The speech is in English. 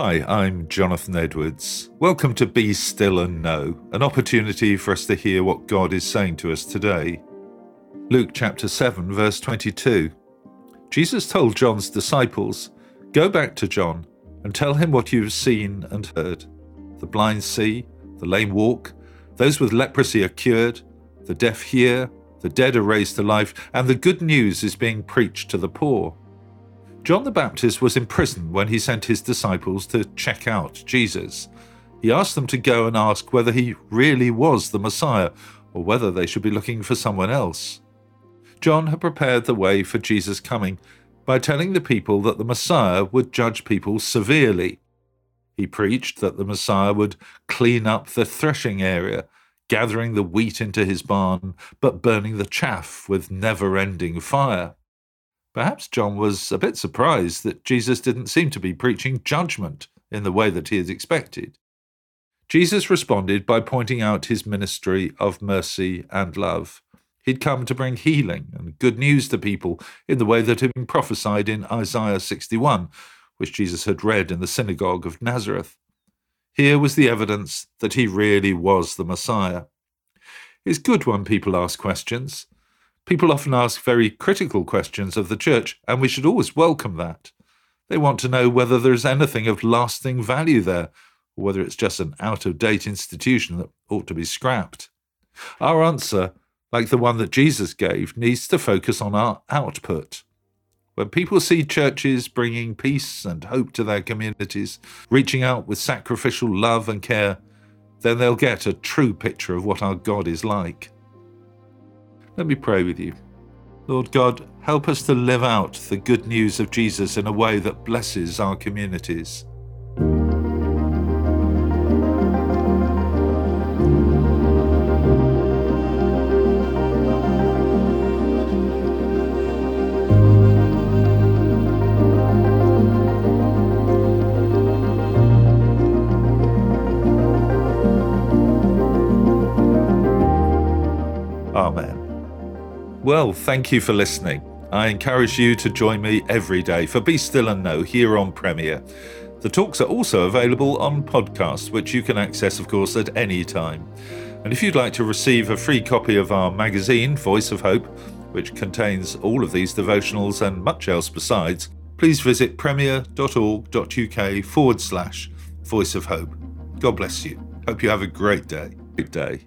Hi, I'm Jonathan Edwards. Welcome to Be Still and Know, an opportunity for us to hear what God is saying to us today. Luke chapter 7, verse 22. Jesus told John's disciples, Go back to John and tell him what you have seen and heard. The blind see, the lame walk, those with leprosy are cured, the deaf hear, the dead are raised to life, and the good news is being preached to the poor. John the Baptist was in prison when he sent his disciples to check out Jesus. He asked them to go and ask whether he really was the Messiah or whether they should be looking for someone else. John had prepared the way for Jesus' coming by telling the people that the Messiah would judge people severely. He preached that the Messiah would clean up the threshing area, gathering the wheat into his barn, but burning the chaff with never ending fire. Perhaps John was a bit surprised that Jesus didn't seem to be preaching judgment in the way that he had expected. Jesus responded by pointing out his ministry of mercy and love. He'd come to bring healing and good news to people in the way that had been prophesied in Isaiah 61, which Jesus had read in the synagogue of Nazareth. Here was the evidence that he really was the Messiah. It's good when people ask questions. People often ask very critical questions of the church, and we should always welcome that. They want to know whether there is anything of lasting value there, or whether it's just an out of date institution that ought to be scrapped. Our answer, like the one that Jesus gave, needs to focus on our output. When people see churches bringing peace and hope to their communities, reaching out with sacrificial love and care, then they'll get a true picture of what our God is like. Let me pray with you. Lord God, help us to live out the good news of Jesus in a way that blesses our communities. Well, thank you for listening. I encourage you to join me every day for Be Still and Know here on Premier. The talks are also available on podcasts, which you can access, of course, at any time. And if you'd like to receive a free copy of our magazine, Voice of Hope, which contains all of these devotionals and much else besides, please visit premier.org.uk forward slash Voice of Hope. God bless you. Hope you have a great day. Good day.